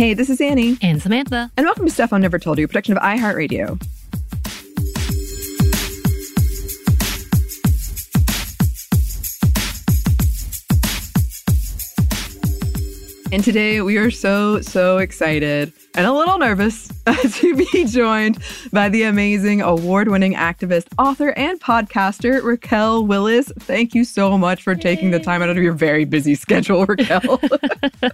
Hey, this is Annie, And Samantha. and welcome to Stuff I Never Told You, a production of iHeartRadio. And today we are so, so excited and a little nervous to be joined by the amazing award winning activist, author, and podcaster, Raquel Willis. Thank you so much for taking the time out of your very busy schedule, Raquel.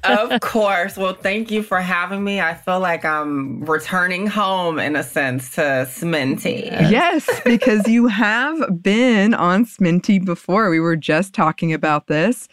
of course. Well, thank you for having me. I feel like I'm returning home in a sense to Sminty. yes, because you have been on Sminty before. We were just talking about this.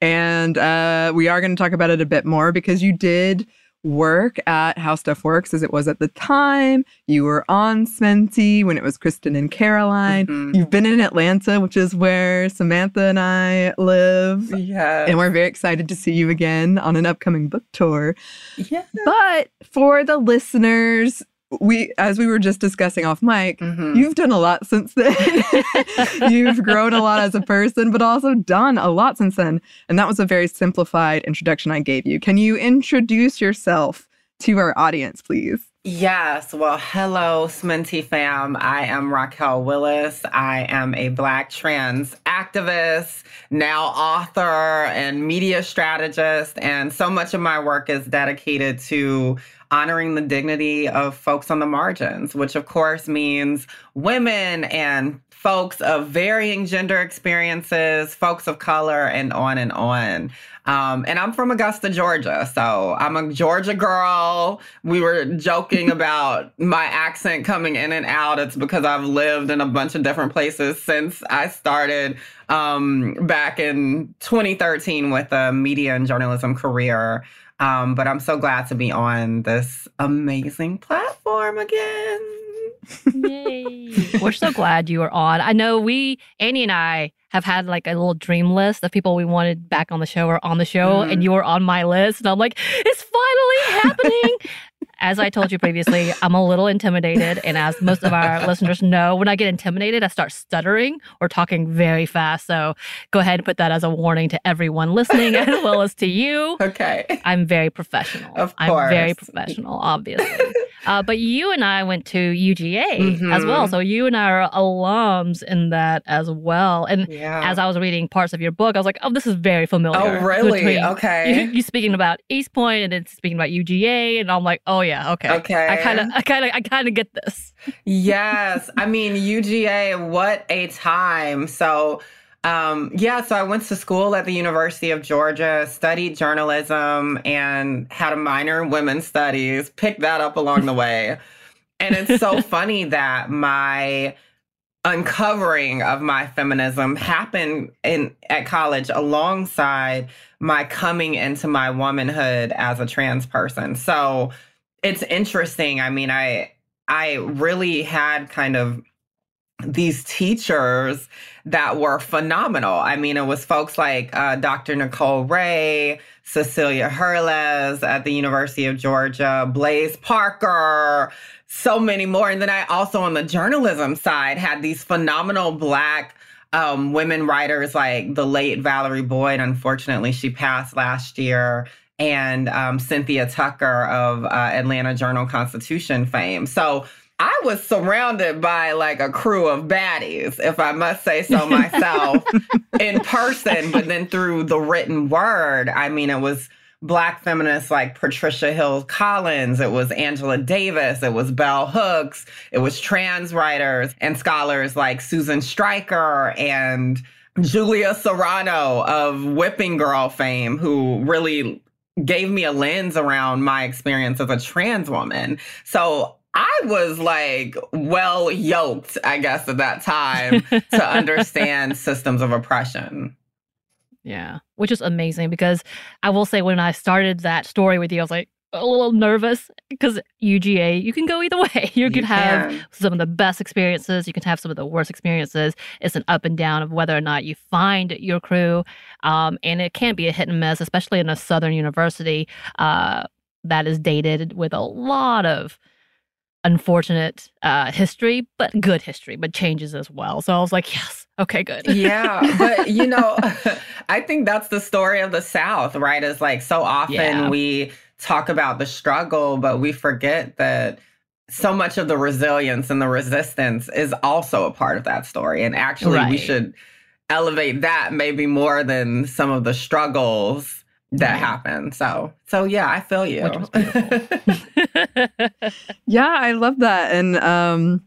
And uh, we are going to talk about it a bit more because you did work at How Stuff Works as it was at the time. You were on Sminty when it was Kristen and Caroline. Mhm. You've been in Atlanta, which is where Samantha and I live. Yeah. And we're very excited to see you again on an upcoming book tour. yeah. But for the listeners, we as we were just discussing off mic, Mhm. you've done a lot since then. you've grown a lot as a person, but also done a lot since then. And that was a very simplified introduction I gave you. Can you introduce yourself to our audience, please? Yes. Well, hello, Sminty fam. I am Raquel Willis. I am a Black trans activist, now author and media strategist. And so much of my work is dedicated to honoring the dignity of folks on the margins, which of course means women and folks of varying gender experiences, folks of color, and on and on. Um, and I'm from Augusta, Georgia. So I'm a Georgia girl. We were joking about my accent coming in and out. It's because I've lived in a bunch of different places since I started um, back in 2013 with a media and journalism career. Um, but I'm so glad to be on this amazing platform again. Yay. We're so glad you are on. I know we, Annie and I, have had like a little dream list of people we wanted back on the show or on the show, Mhm. and you were on my list. And I'm like, it's finally happening. As I told you previously, I'm a little intimidated. And as most of our listeners know, when I get intimidated, I start stuttering or talking very fast. So go ahead and put that as a warning to everyone listening as well as to you. Okay. I'm very professional. Of course. I'm very professional, obviously. Uh, but you and I went to UGA as well. Mhm. So you and I are alums in that as well. And Yeah. as I was reading parts of your book, I was like, oh, this is very familiar. oh, really? between Okay. You, you speaking about East Point and then speaking about UGA, and I'm like, oh yeah, okay. Okay. I kind of, I kind of, I kind of get this. yes. I mean, UGA, what a time. So, um, yeah, so I went to school at the University of Georgia, studied journalism, and had a minor in women's studies, picked that up along the way. And it's so funny that my uncovering of my feminism happened in at college alongside my coming into my womanhood as a trans person. So it's interesting. I mean, I I really had kind of these teachers that were phenomenal. I mean, it was folks like uh, Dr. Nicole Ray, Cecilia Herles at the University of Georgia, Blaze Parker, so many more. And then I also, on the journalism side, had these phenomenal Black um, women writers like the late Valerie Boyd. Unfortunately, she passed last year. And um, Cynthia Tucker of uh, Atlanta Journal Constitution fame. So I was surrounded by like a crew of baddies, if I must say so myself, in person, but then through the written word. I mean, it was Black feminists like Patricia Hill Collins, it was Angela Davis, it was Bell Hooks, it was trans writers and scholars like Susan Stryker and Julia Serano of Whipping Girl fame, who really gave me a lens around my experience as a trans woman. So I was like well yoked, I guess, at that time to understand systems of oppression. Yeah, which is amazing because I will say when I started that story with you, I was like a little nervous because UGA, you can go either way. You, you can have can. some of the best experiences, you can have some of the worst experiences. It's an up and down of whether or not you find your crew. Um, and it can be a hit and miss, especially in a Southern university uh, that is dated with a lot of unfortunate uh, history, but good history, but changes as well. So I was like, yes, okay, good. yeah. But, you know, I think that's the story of the South, right? Is like so often yeah. we talk about the struggle, but we forget that so much of the resilience and the resistance is also a part of that story. And actually, right. we should elevate that maybe more than some of the struggles that right. happened. So, so yeah, I feel you. yeah, I love that. And um,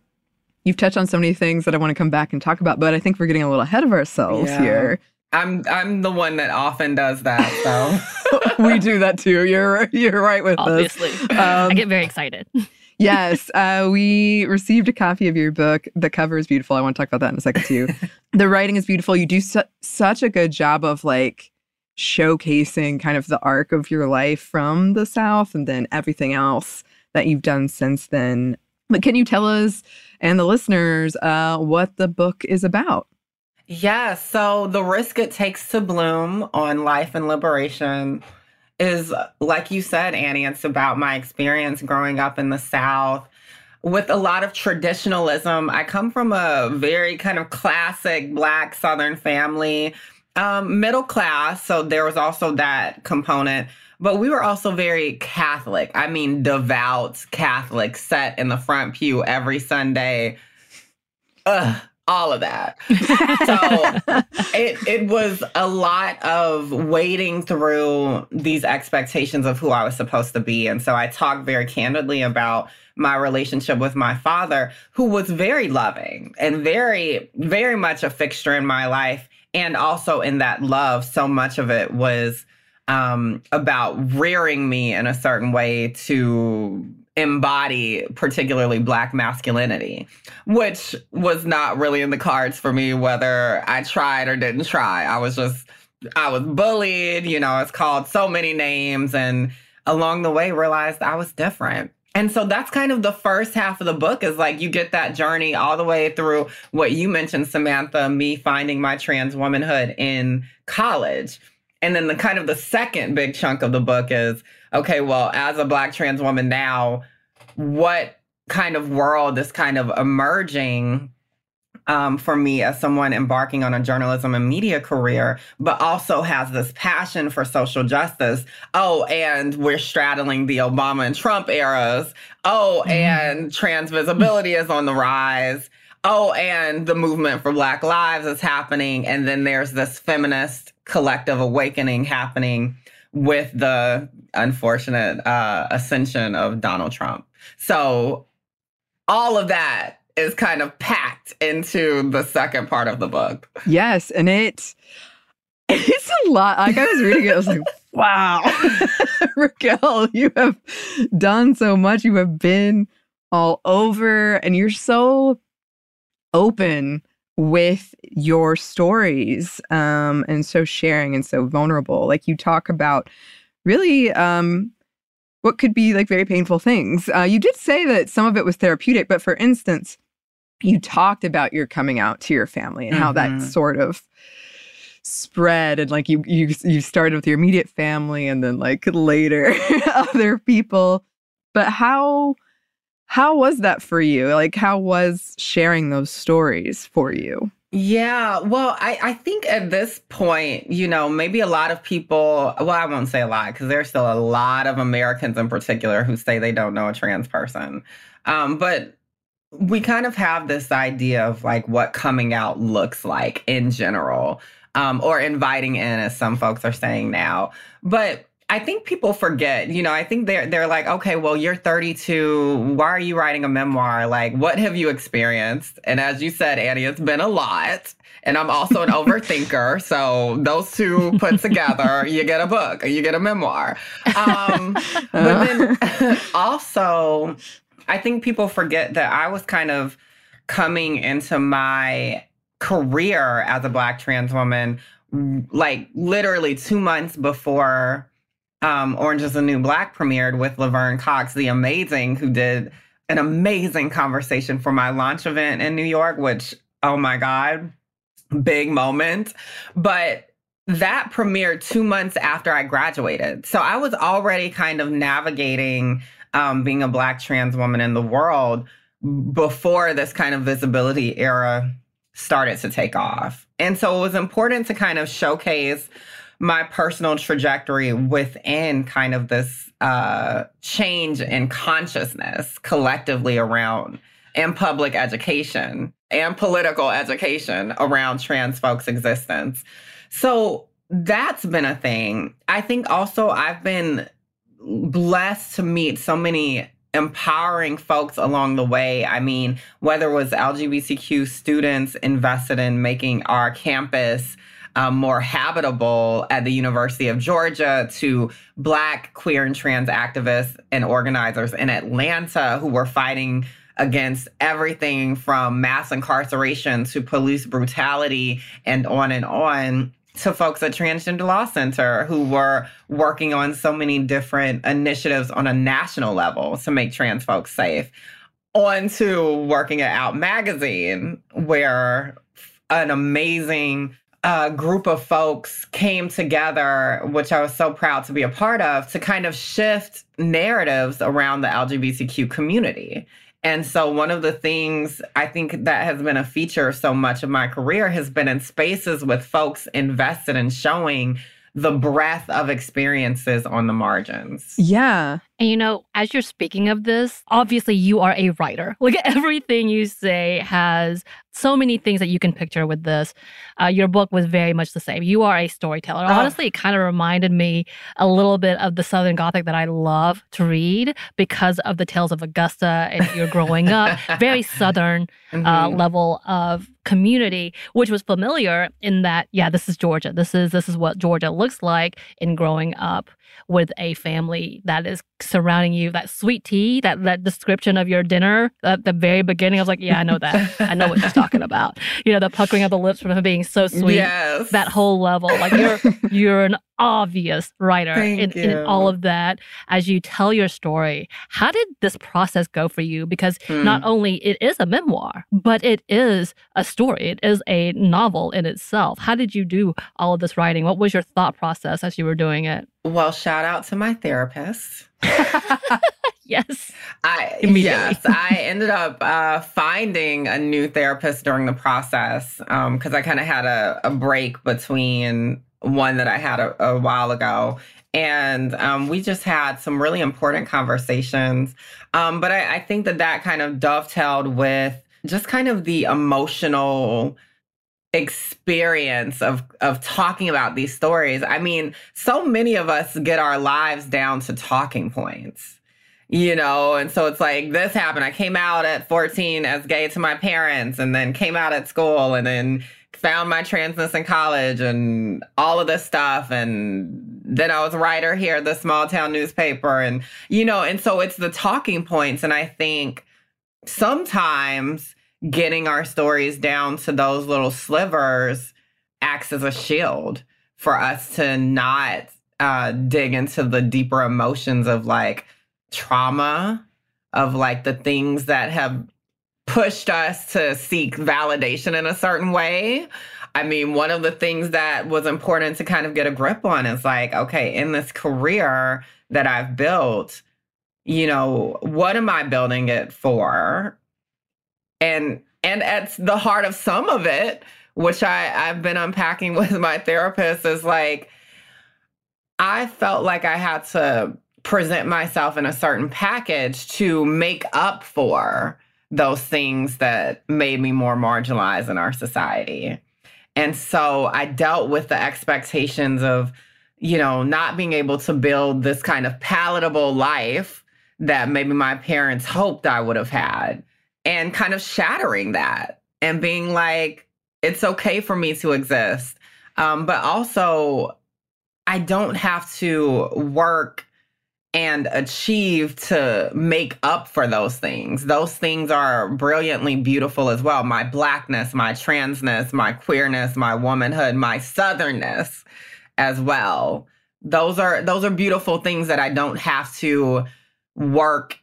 you've touched on so many things that I want to come back and talk about, but I think we're getting a little ahead of ourselves yeah. here. I'm I'm the one that often does that. So we do that too. You're you're right with Obviously. this. Um, I get very excited. yes, uh, we received a copy of your book. The cover is beautiful. I want to talk about that in a second too. the writing is beautiful. You do su- such a good job of like showcasing kind of the arc of your life from the South and then everything else that you've done since then. But can you tell us and the listeners uh, what the book is about? Yeah, so The Risk It Takes to Bloom on Life and Liberation is, like you said, Annie, it's about my experience growing up in the South with a lot of traditionalism. I come from a very kind of classic Black Southern family um, middle class, so there was also that component. But we were also very Catholic. I mean, devout Catholic, set in the front pew every Sunday. Ugh, all of that. so it it was a lot of wading through these expectations of who I was supposed to be. And so I talked very candidly about my relationship with my father, who was very loving and very, very much a fixture in my life and also in that love, so much of it was um, about rearing me in a certain way to embody particularly black masculinity which was not really in the cards for me whether i tried or didn't try. I was just i was bullied you know it's called so many names. And along the way realized i was different and so that's kind of the first half of the book is like you get that journey all the way through what you mentioned, Samantha, me finding my trans womanhood in college. And then the kind of the second big chunk of the book is okay, well, as a black trans woman now, what kind of world is kind of emerging um, for me as someone embarking on a journalism and media career, but also has this passion for social justice. Oh, and we're straddling the Obama and Trump eras. Oh, mm-hmm. and trans visibility is on the rise. Oh, and the movement for Black Lives is happening. And then there's this feminist collective awakening happening with the unfortunate uh, ascension of Donald Trump. So, all of that is kind of packed into the second part of the book. Yes, and it it's a lot. Like I was reading it, I was like, wow, Raquel, you have done so much. You have been all over, and you're so open with your stories um, and so sharing and so vulnerable. Like you talk about really um, what could be like very painful things. Uh, you did say that some of it was therapeutic, but for instance, you talked about your coming out to your family and how that Mhm. sort of spread and like you you you started with your immediate family and then like later other people but how how was that for you like how was sharing those stories for you Yeah, well, I, I think at this point, you know, maybe a lot of people, well, I won't say a lot because there's still a lot of Americans in particular who say they don't know a trans person. Um, but we kind of have this idea of like what coming out looks like in general, um, or inviting in, as some folks are saying now. But I think people forget, you know, I think they're they're like, okay, well, you're 32. Why are you writing a memoir? Like, what have you experienced? And as you said, Annie, it's been a lot. And I'm also an overthinker. So those two put together, you get a book or you get a memoir. Um, but then also, I think people forget that I was kind of coming into my career as a Black trans woman, like literally two months before um, Orange is the New Black premiered with Laverne Cox, the amazing, who did an amazing conversation for my launch event in New York, which, oh my God, big moment. But that premiered two months after I graduated. So I was already kind of navigating um, being a Black trans woman in the world before this kind of visibility era started to take off. And so it was important to kind of showcase my personal trajectory within kind of this uh, change in consciousness collectively around and public education and political education around trans folks' existence. So that's been a thing. I think also I've been blessed to meet so many empowering folks along the way. I mean, whether it was LGBTQ students invested in making our campus um, more habitable at the University of Georgia to Black, queer, and trans activists and organizers in Atlanta who were fighting against everything from mass incarceration to police brutality and on and on to folks at Transgender Law Center who were working on so many different initiatives on a national level to make trans folks safe. On to working at Out Magazine, where an amazing uh, group of folks came together, which I was so proud to be a part of, to kind of shift narratives around the LGBTQ community. And so, one of the things I think that has been a feature so much of my career has been in spaces with folks invested in showing the breadth of experiences on the margins. yeah And you know, as you're speaking of this, obviously you are a writer. Like everything you say has so many things that you can picture with this. Uh, your book was very much the same. You are a storyteller. Oh. Honestly, it kind of reminded me a little bit of the Southern Gothic that I love to read because of the tales of Augusta and your growing up. Very Southern uh, Mhm. level of community, which was familiar in that, yeah, this is Georgia. This is this is what Georgia looks like in growing up with a family that is surrounding you. That sweet tea, that that description of your dinner at the very beginning, I was like, yeah, I know that. I know what she's talking about. You know, the puckering of the lips from him being so sweet. Yes. That whole level, like you're you're an obvious writer in, in all of that. As you tell your story, how did this process go for you? Because Hmm. not only it is a memoir, but it is a story. It is a novel in itself. How did you do all of this writing? What was your thought process as you were doing it? Well, shout out to my therapist. Yes. I yes, I ended up uh, finding a new therapist during the process because I kind of had a, a break between one that I had a, a while ago, and um, we just had some really important conversations. Um, but I, I think that that kind of dovetailed with just kind of the emotional experience of of talking about these stories. I mean, so many of us get our lives down to talking points you know? And so it's like this happened. I came out at 14 as gay to my parents and then came out at school and then found my transness in college and all of this stuff. And then i was a writer here at the small town newspaper and you know and so it's the talking points. And i think sometimes getting our stories down to those little slivers acts as a shield for us to not uh, dig into the deeper emotions of like trauma, of like the things that have pushed us to seek validation in a certain way. I mean, one of the things that was important to kind of get a grip on is like, okay, in this career that I've built, you know, what am I building it for? And and at the heart of some of it, which I, I've been unpacking with my therapist, is like I felt like I had to present myself in a certain package to make up for those things that made me more marginalized in our society. And so I dealt with the expectations of, you know, not being able to build this kind of palatable life that maybe my parents hoped I would have had and kind of shattering that and being like, it's okay for me to exist. Um, but also, I don't have to work and achieve to make up for those things. Those things are brilliantly beautiful as well. My blackness, my transness, my queerness, my womanhood, my southernness as well. Those are those are beautiful things that I don't have to work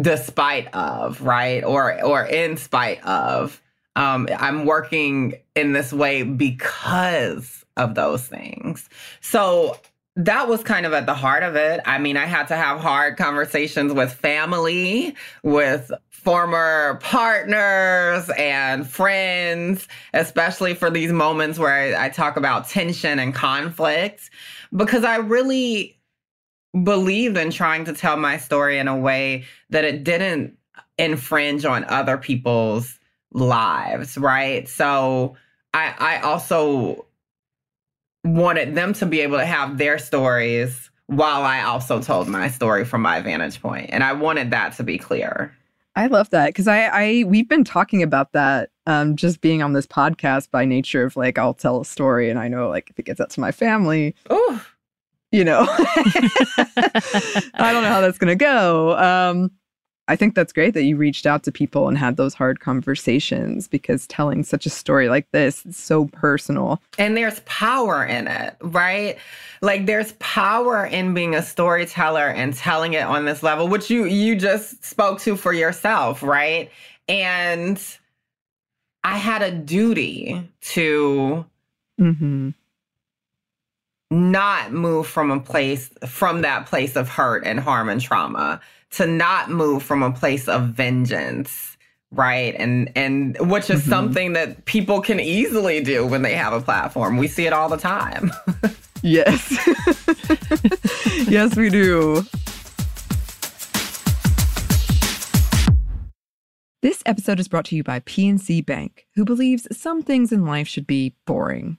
despite of, right? Or or in spite of. Um, I'm working in this way because of those things. So that was kind of at the heart of it. I mean, I had to have hard conversations with family, with former partners and friends, especially for these moments where I, I talk about tension and conflict, because I really believed in trying to tell my story in a way that it didn't infringe on other people's lives, right? So I, I also wanted them to be able to have their stories while I also told my story from my vantage point. And I wanted that to be clear. I love that because I, I we've been talking about that um, just being on this podcast by nature of like I'll tell a story and I know like if it gets out to my family, Ooh. You know, I don't know how that's gonna go. Um, I think that's great that you reached out to people and had those hard conversations because telling such a story like this is so personal. And there's power in it, right? Like there's power in being a storyteller and telling it on this level, which you you just spoke to for yourself, right? And I had a duty to Mm-hmm. Not move from a place from that place of hurt and harm and trauma to not move from a place of vengeance right and and which is Mhm. something that people can easily do when they have a platform we see it all the time Yes. yes, we do. This episode is brought to you by PNC Bank, who believes some things in life should be boring,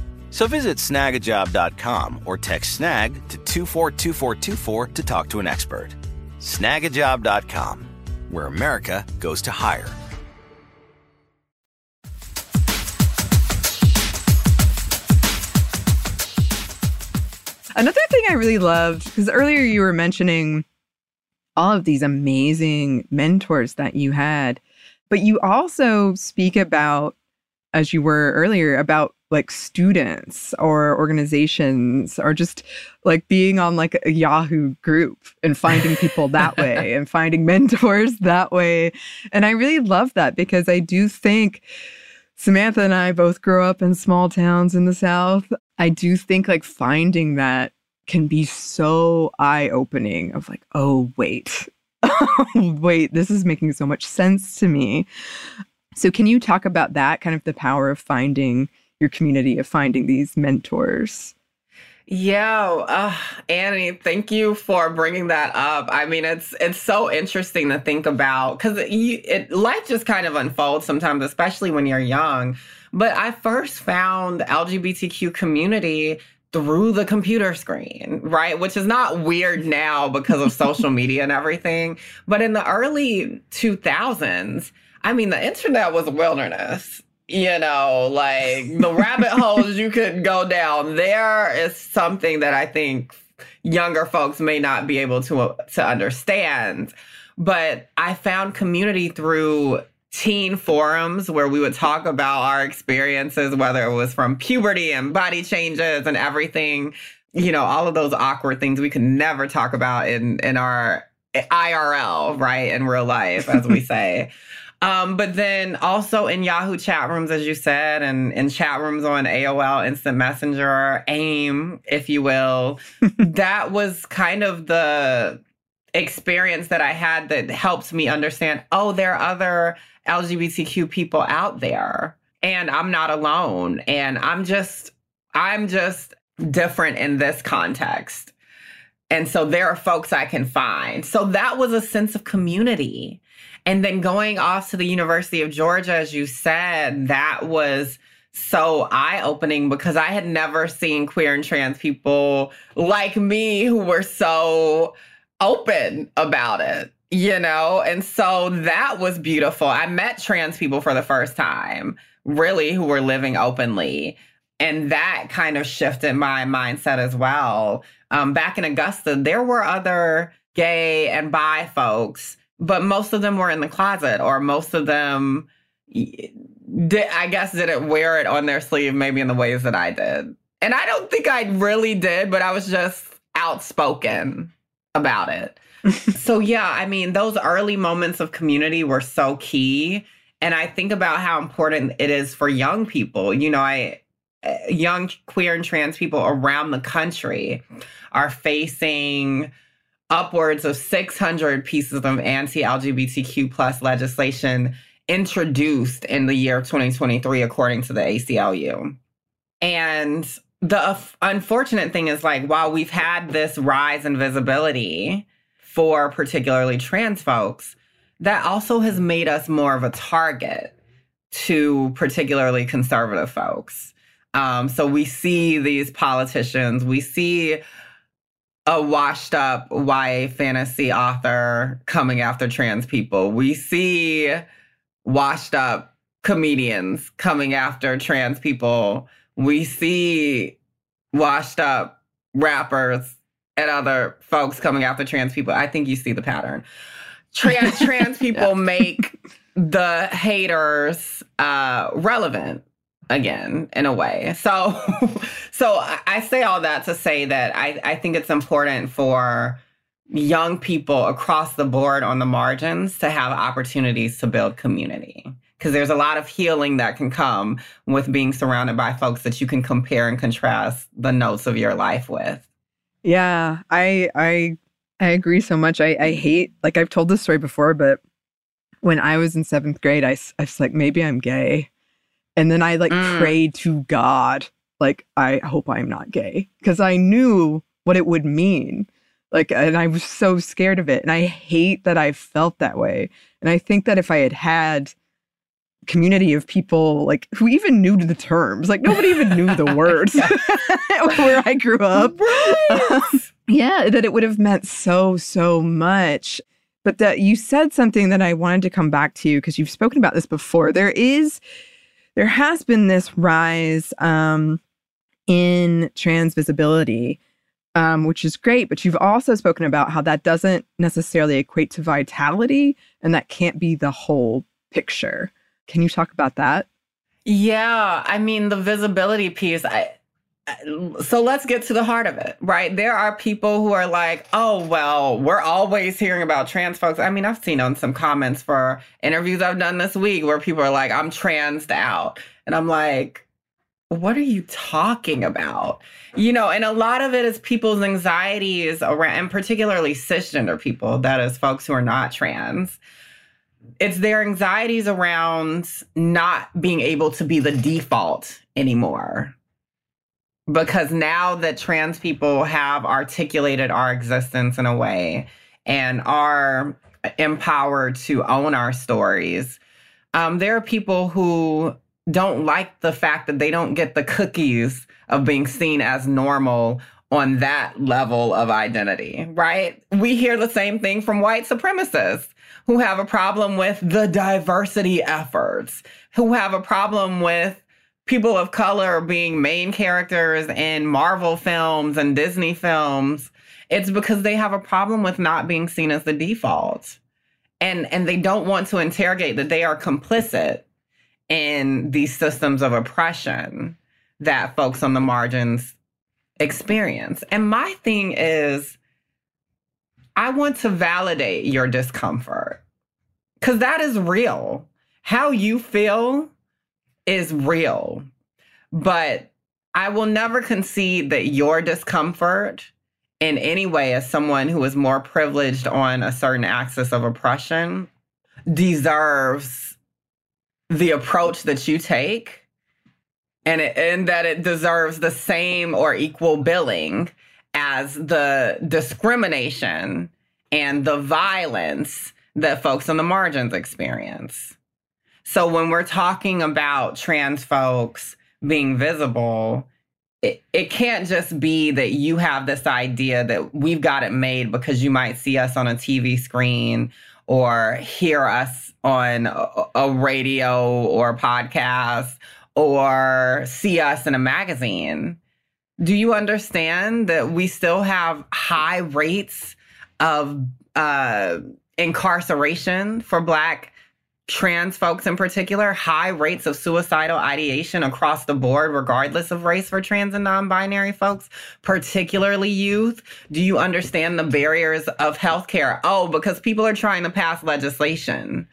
So visit snagajob.com or text snag to 242424 to talk to an expert. Snagajob.com, where America goes to hire. Another thing I really loved, because earlier you were mentioning all of these amazing mentors that you had, but you also speak about, as you were earlier, about like students or organizations or just like being on like a Yahoo group and finding people that way and finding mentors that way. And I really love that because I do think Samantha and I both grew up in small towns in the South. I do think like finding that can be so eye opening of like, oh, wait, wait, this is making so much sense to me. So, can you talk about that kind of the power of finding your community, of finding these mentors? Yeah, uh, Annie, thank you for bringing that up. I mean, it's it's so interesting to think about because it life just kind of unfolds sometimes, especially when you're young. But I first found LGBTQ community through the computer screen, right? Which is not weird now because of social media and everything. But in the early 2000s, I mean, the internet was a wilderness. You know, like the rabbit holes you could go down there is something that I think younger folks may not be able to uh, to understand. But I found community through teen forums where we would talk about our experiences, whether it was from puberty and body changes and everything, you know, all of those awkward things we could never talk about in in our IRL, right, in real life, as we say. Um, but then also in Yahoo chat rooms, as you said, and in chat rooms on AOL Instant Messenger, AIM, if you will, that was kind of the experience that I had that helps me understand oh, there are other LGBTQ people out there and I'm not alone. And I'm just, I'm just different in this context. And so there are folks I can find. So that was a sense of community. And then going off to the University of Georgia, as you said, that was so eye opening because I had never seen queer and trans people like me who were so open about it you know? And so that was beautiful. I met trans people for the first time, really, who were living openly. And that kind of shifted my mindset as well. Um, back in Augusta, there were other gay and bi folks, but most of them were in the closet, or most of them, did, I guess, didn't wear it on their sleeve, maybe in the ways that I did. And I don't think I really did, but I was just outspoken about it so yeah, I mean, those early moments of community were so key. And I think about how important it is for young people. You know, I eh, young queer and trans people around the country are facing upwards of 600 pieces of anti-LGBTQ plus legislation introduced in the year 2023, according to the ACLU. And the unfortunate thing is like, while we've had this rise in visibility, for particularly trans folks, that also has made us more of a target to particularly conservative folks. Um, so we see these politicians, we see a washed up YA fantasy author coming after trans people. We see washed up comedians coming after trans people. We see washed up rappers and other folks coming after trans people, I think you see the pattern. Trans trans people yeah. make the haters uh, relevant again in a way. So so I say all that to say that I, I think it's important for young people across the board on the margins to have opportunities to build community because there's a lot of healing that can come with being surrounded by folks that you can compare and contrast the notes of your life with. Yeah, I I I agree so much. I I hate like I've told this story before, but when I was in seventh grade, I, I was like, maybe I'm gay. And then I like mm. prayed to God, like, I hope I'm not gay. Cause I knew what it would mean. Like, and I was so scared of it. And I hate that I felt that way. And I think that if I had had community of people like who even knew the terms. Like nobody even knew the words where I grew up. Right. Um, yeah, that it would have meant so, so much. But that you said something that I wanted to come back to because you've spoken about this before. There is, there has been this rise um, in trans visibility, um, which is great. But you've also spoken about how that doesn't necessarily equate to vitality and that can't be the whole picture. Can you talk about that? Yeah, I mean the visibility piece. I, so let's get to the heart of it, right? There are people who are like, "Oh, well, we're always hearing about trans folks." I mean, I've seen on some comments for interviews I've done this week where people are like, "I'm transed out," and I'm like, "What are you talking about?" You know, and a lot of it is people's anxieties around, and particularly cisgender people, that is, folks who are not trans it's their anxieties around not being able to be the default anymore. Because now that trans people have articulated our existence in a way and are empowered to own our stories, um, there are people who don't like the fact that they don't get the cookies of being seen as normal on that level of identity, right? We hear the same thing from white supremacists who have a problem with the diversity efforts, who have a problem with people of color being main characters in Marvel films and Disney films. It's because they have a problem with not being seen as the default. And and they don't want to interrogate that they are complicit in these systems of oppression that folks on the margins experience. And my thing is I want to validate your discomfort because that is real. How you feel is real. But I will never concede that your discomfort in any way, as someone who is more privileged on a certain axis of oppression, deserves the approach that you take and, it, and that it deserves the same or equal billing as the discrimination and the violence that folks on the margins experience. So when we're talking about trans folks being visible, it, it can't just be that you have this idea that we've got it made because you might see us on a TV screen or hear us on a, a radio or podcast or see us in a magazine. Do you understand that we still have high rates of uh, incarceration for Black trans folks in particular, high rates of suicidal ideation across the board, regardless of race for trans and non binary folks, particularly youth? Do you understand the barriers of healthcare? Oh, because people are trying to pass legislation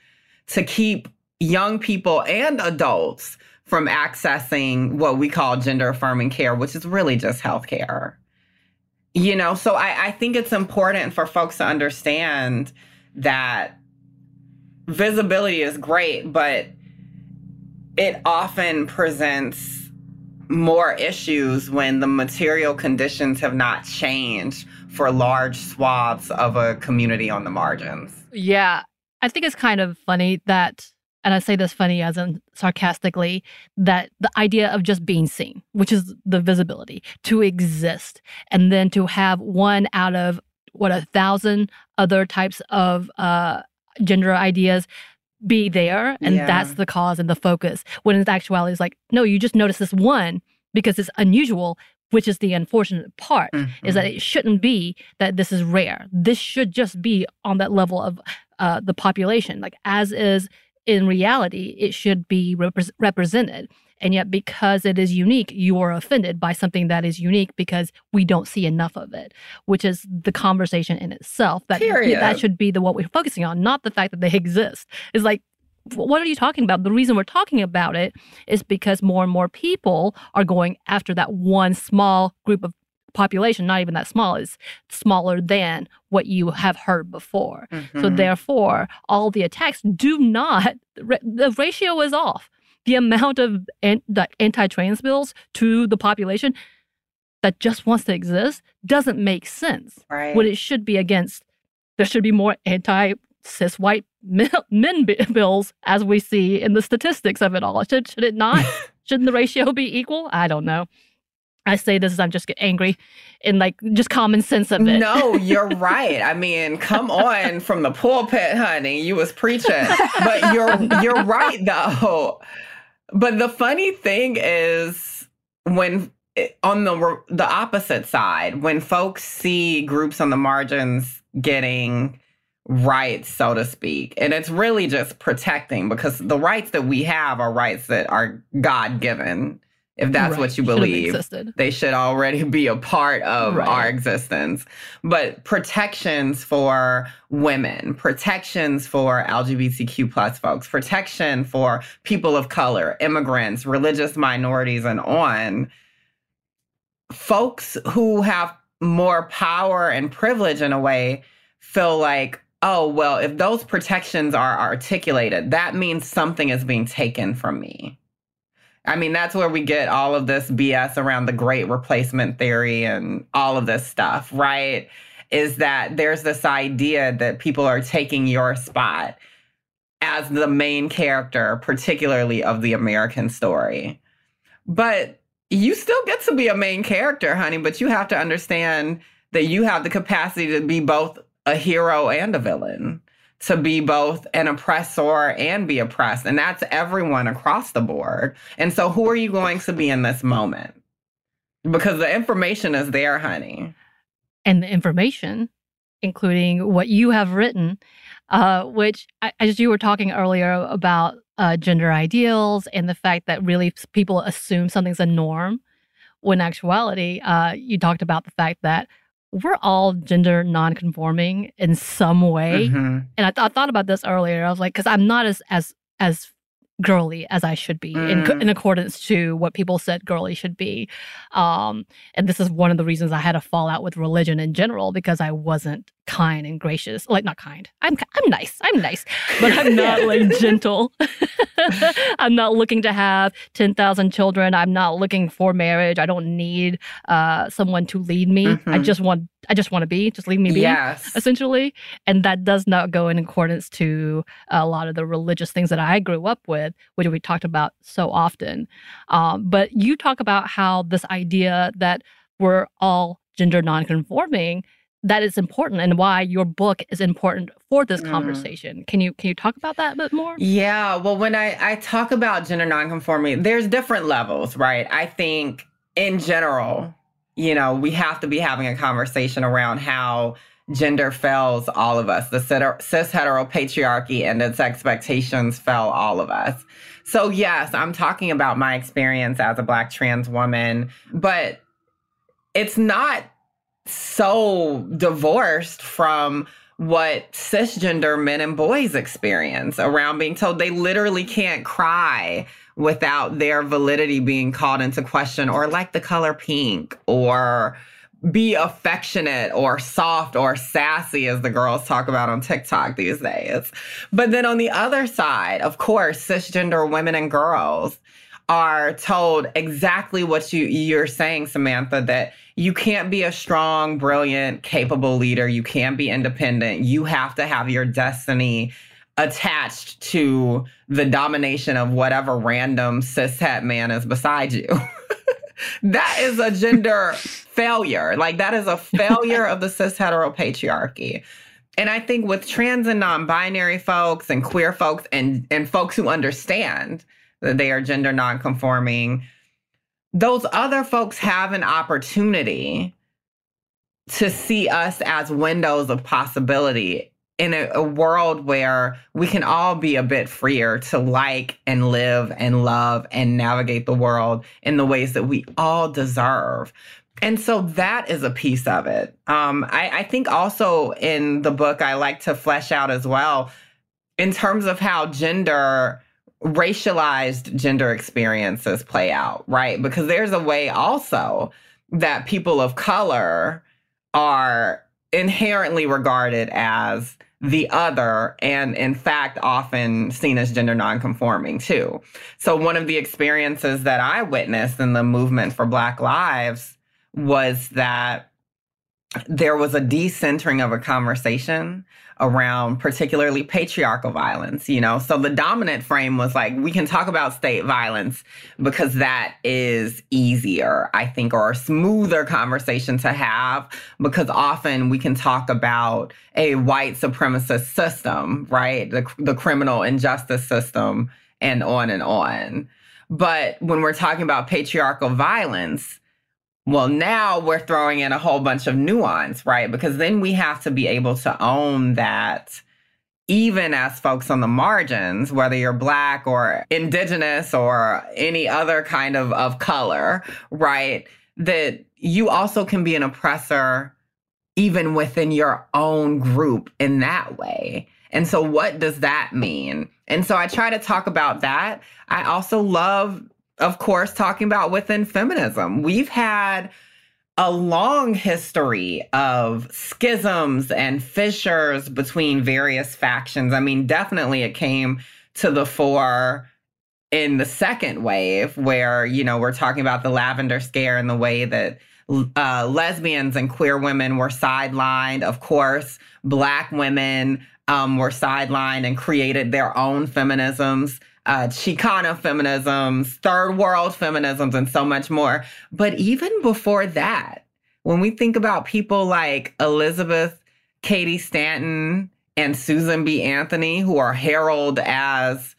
to keep young people and adults from accessing what we call gender affirming care, which is really just healthcare. You know, so I, I think it's important for folks to understand that visibility is great, but it often presents more issues when the material conditions have not changed for large swaths of a community on the margins. Yeah. I think it's kind of funny that and I say this funny as in sarcastically, that the idea of just being seen, which is the visibility, to exist, and then to have one out of what a thousand other types of uh, gender ideas be there, and yeah. that's the cause and the focus. When in actuality, it's like, no, you just notice this one because it's unusual, which is the unfortunate part mm-hmm. is that mm-hmm. it shouldn't be that this is rare this should just be on that level of uh, the population like as is in reality, it should be rep- represented. And yet, because it is unique, you are offended by something that is unique because we don't see enough of it, which is the conversation in itself. That Period. that should be the what we're focusing on, not the fact that they exist. It's like, what are you talking about? The reason we're talking about it is because more and more people are going after that one small group of population, not even that small, is smaller than what you have heard before. Mm-hmm. So therefore, all the attacks do not the ratio is off. The amount of anti-trans bills to the population that just wants to exist doesn't make sense. Right. When it should be against, there should be more anti cis white men, men bills as we see in the statistics of it all. Should, should it not? Shouldn't the ratio be equal? I don't know. I say this as I'm just get angry and like just common sense of it. No, you're right. I mean, come on from the pulpit, honey. You was preaching. But you're you're right though. But the funny thing is when on the the opposite side, when folks see groups on the margins getting rights, so to speak, and it's really just protecting because the rights that we have are rights that are God given. If that's right. what you believe, they should already be a part of right. our existence. But protections for women, protections for LGBTQ plus folks, protection for people of color, immigrants, religious minorities, and on folks who have more power and privilege in a way feel like, oh, well, if those protections are articulated, that means something is being taken from me. I mean, that's where we get all of this BS around the great replacement theory and all of this stuff, right? Is that there's this idea that people are taking your spot as the main character, particularly of the American story. But you still get to be a main character, honey, but you have to understand that you have the capacity to be both a hero and a villain, to be both an oppressor and be oppressed. And that's everyone across the board. And so, who are you going to be in this moment? Because the information is there, honey. And the information, including what you have written, uh, which, as you were talking earlier about uh, gender ideals and the fact that really people assume something's a norm when actuality uh, you talked about the fact that we're all gender nonconforming in some way mm-hmm. and I, th- I thought about this earlier i was like because i'm not as as as girly as I should be mm. in, in accordance to what people said girly should be. Um, and this is one of the reasons I had a fallout with religion in general because I wasn't kind and gracious. Like not kind. I'm I'm nice. I'm nice, but I'm not like gentle. I'm not looking to have 10,000 children. I'm not looking for marriage. I don't need uh, someone to lead me. Mm-hmm. I just want I just want to be, just leave me be, yes. essentially. And that does not go in accordance to a lot of the religious things that I grew up with, which we talked about so often. Um, but you talk about how this idea that we're all gender nonconforming that is important and why your book is important for this mm. conversation. Can you can you talk about that a bit more? Yeah, well when I I talk about gender nonconforming, there's different levels, right? I think in general, you know, we have to be having a conversation around how gender fails all of us. The cis hetero patriarchy and its expectations fail all of us. So, yes, I'm talking about my experience as a Black trans woman, but it's not so divorced from what cisgender men and boys experience around being told they literally can't cry without their validity being called into question or like the color pink or be affectionate or soft or sassy as the girls talk about on TikTok these days. But then on the other side, of course, cisgender women and girls are told exactly what you you're saying Samantha that you can't be a strong, brilliant, capable leader. You can't be independent. You have to have your destiny attached to the domination of whatever random cishet man is beside you. that is a gender failure. Like that is a failure of the cis hetero patriarchy. And I think with trans and non-binary folks and queer folks and and folks who understand they are gender nonconforming, those other folks have an opportunity to see us as windows of possibility in a, a, world where we can all be a bit freer to like and live and love and navigate the world in the ways that we all deserve. And so that is a piece of it. Um, I, I think also in the book, I like to flesh out as well in terms of how gender racialized gender experiences play out, right? Because there's a way also that people of color are inherently regarded as the other and in fact often seen as gender nonconforming too. So one of the experiences that I witnessed in the movement for black lives was that there was a decentering of a conversation around particularly patriarchal violence, you know. So the dominant frame was like, we can talk about state violence because that is easier, I think, or a smoother conversation to have because often we can talk about a white supremacist system, right? The, the criminal injustice system and on and on. But when we're talking about patriarchal violence, well, now we're throwing in a whole bunch of nuance, right? Because then we have to be able to own that even as folks on the margins, whether you're black or indigenous or any other kind of, of color, right? That you also can be an oppressor even within your own group in that way. And so, what does that mean? And so, I try to talk about that. I also love of course, talking about within feminism. We've had a long history of schisms and fissures between various factions. I mean, definitely it came to the fore in the second wave, where, you know, we're talking about the lavender scare and the way that uh, lesbians and queer women were sidelined. Of course, Black women um, were sidelined and created their own feminisms uh, Chicana feminisms, third world feminisms, and so much more. But even before that, when we think about people like Elizabeth Cady Stanton and Susan B. Anthony, who are heralded as,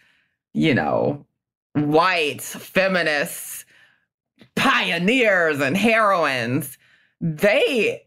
you know, white feminists, pioneers, and heroines, they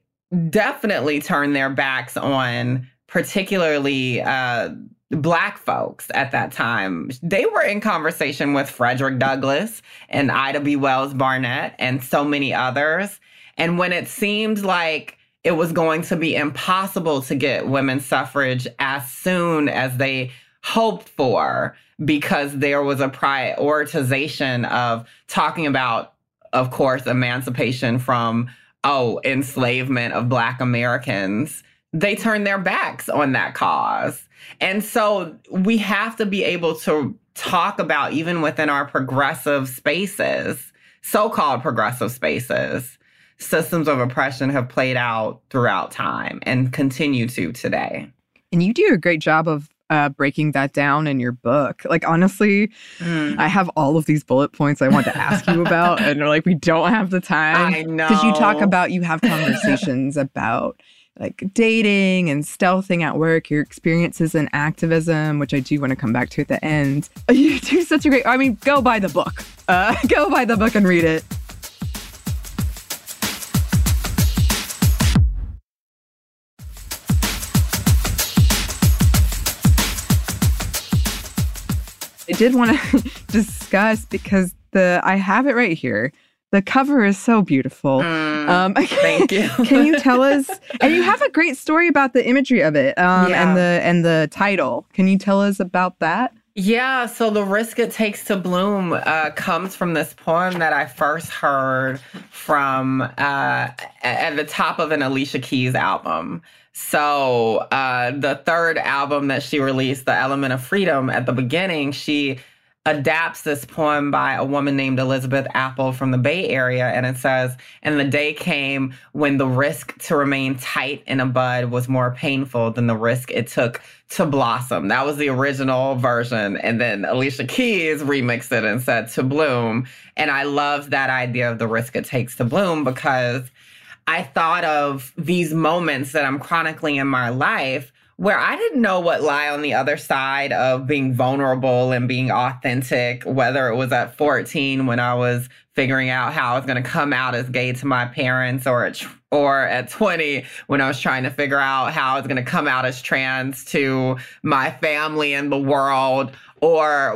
definitely turn their backs on particularly uh, black folks at that time. They were in conversation with Frederick Douglass and Ida B. Wells Barnett and so many others. And when it seemed like it was going to be impossible to get women's suffrage as soon as they hoped for, because there was a prioritization of talking about, of course, emancipation from, oh, enslavement of Black Americans, they turned their backs on that cause. And so we have to be able to talk about, even within our progressive spaces, so called progressive spaces, systems of oppression have played out throughout time and continue to today. And you do a great job of uh, breaking that down in your book. Like, honestly, mm. I have all of these bullet points I want to ask you about, and they're like, we don't have the time. I know. Because you talk about, you have conversations about like dating and stealthing at work, your experiences in activism, which I do want to come back to at the end. You do such a great, I mean, go buy the book. Uh, go buy the book and read it. I did want to discuss because the I have it right here the cover is so beautiful. Mm, um, thank you. can you tell us? And you have a great story about the imagery of it um, yeah. and the and the title. Can you tell us about that? Yeah, so the risk it takes to bloom uh, comes from this poem that I first heard from uh, at the top of an Alicia Keys album. So uh, the third album that she released, The Element of Freedom, at the beginning, she adapts this poem by a woman named Elizabeth Appell from the Bay Area. And it says, And the day came when the risk to remain tight in a bud was more painful than the risk it took to blossom. That was the original version. And then Alicia Keys remixed it and said to bloom. And I love that idea of the risk it takes to bloom because I thought of these moments that I'm chronicling in my life where I didn't know what lie on the other side of being vulnerable and being authentic, whether it was at 14 when I was figuring out how I was going to come out as gay to my parents or at, or at 20 when I was trying to figure out how I was going to come out as trans to my family and the world or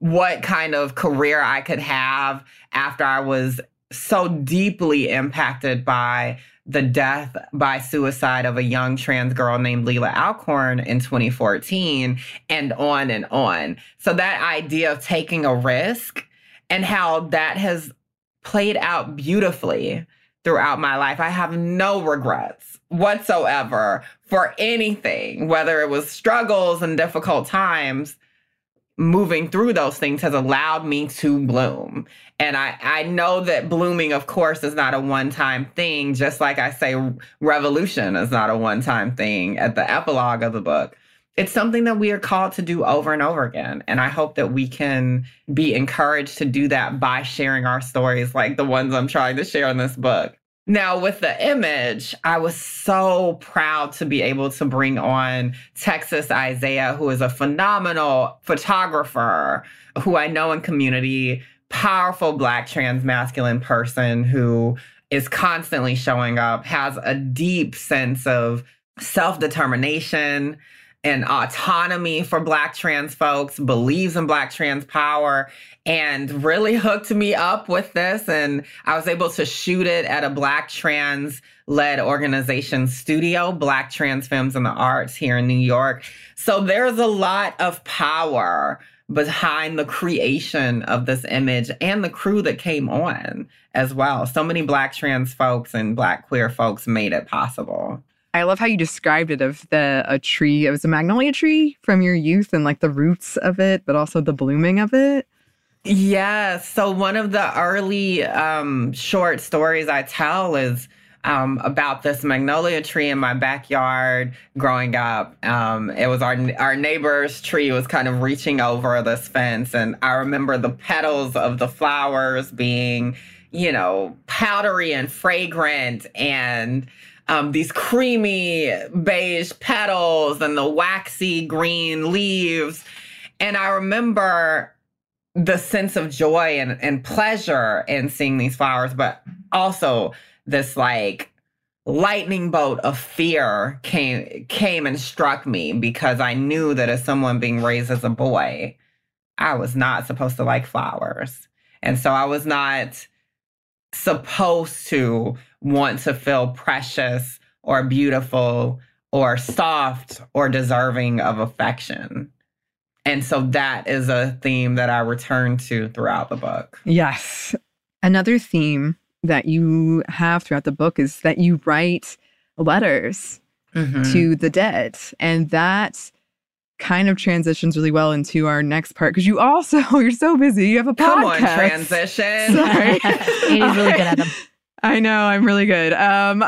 what kind of career I could have after I was so deeply impacted by the death by suicide of a young trans girl named Leelah Alcorn in 2014, and on and on. So, that idea of taking a risk and how that has played out beautifully throughout my life. I have no regrets whatsoever for anything, whether it was struggles and difficult times. moving through those things has allowed me to bloom. And I, I know that blooming, of course, is not a one time thing, just like I say, revolution is not a one time thing at the epilogue of the book. It's something that we are called to do over and over again. And I hope that we can be encouraged to do that by sharing our stories like the ones I'm trying to share in this book. Now, with the image, I was so proud to be able to bring on Texas Isaiah, who is a phenomenal photographer who I know in community, powerful Black trans masculine person who is constantly showing up, has a deep sense of self determination and autonomy for Black trans folks, believes in Black trans power, and really hooked me up with this. And I was able to shoot it at a Black trans led organization studio, Black Trans Femmes in the Arts here in New York. So there's a lot of power behind the creation of this image and the crew that came on as well. So many Black trans folks and Black queer folks made it possible. I love how you described it of the a tree. It was a magnolia tree from your youth and like the roots of it, but also the blooming of it. Yeah. So one of the early um, short stories I tell is um, about this magnolia tree in my backyard growing up. Um, it was our our neighbor's tree was kind of reaching over this fence, and I remember the petals of the flowers being, you know, powdery and fragrant, and um, these creamy beige petals and the waxy green leaves. And I remember the sense of joy and, and pleasure in seeing these flowers, but also this like lightning bolt of fear came came and struck me because I knew that as someone being raised as a boy, I was not supposed to like flowers. And so I was not supposed to want to feel precious or beautiful or soft or deserving of affection. And so that is a theme that I return to throughout the book. Yes. Another theme that you have throughout the book is that you write letters mm-hmm. to the dead. And that kind of transitions really well into our next part because you also you're so busy. You have a podcast. Come on, transition. Sorry, Amy's really good at them. I know I'm really good. Um,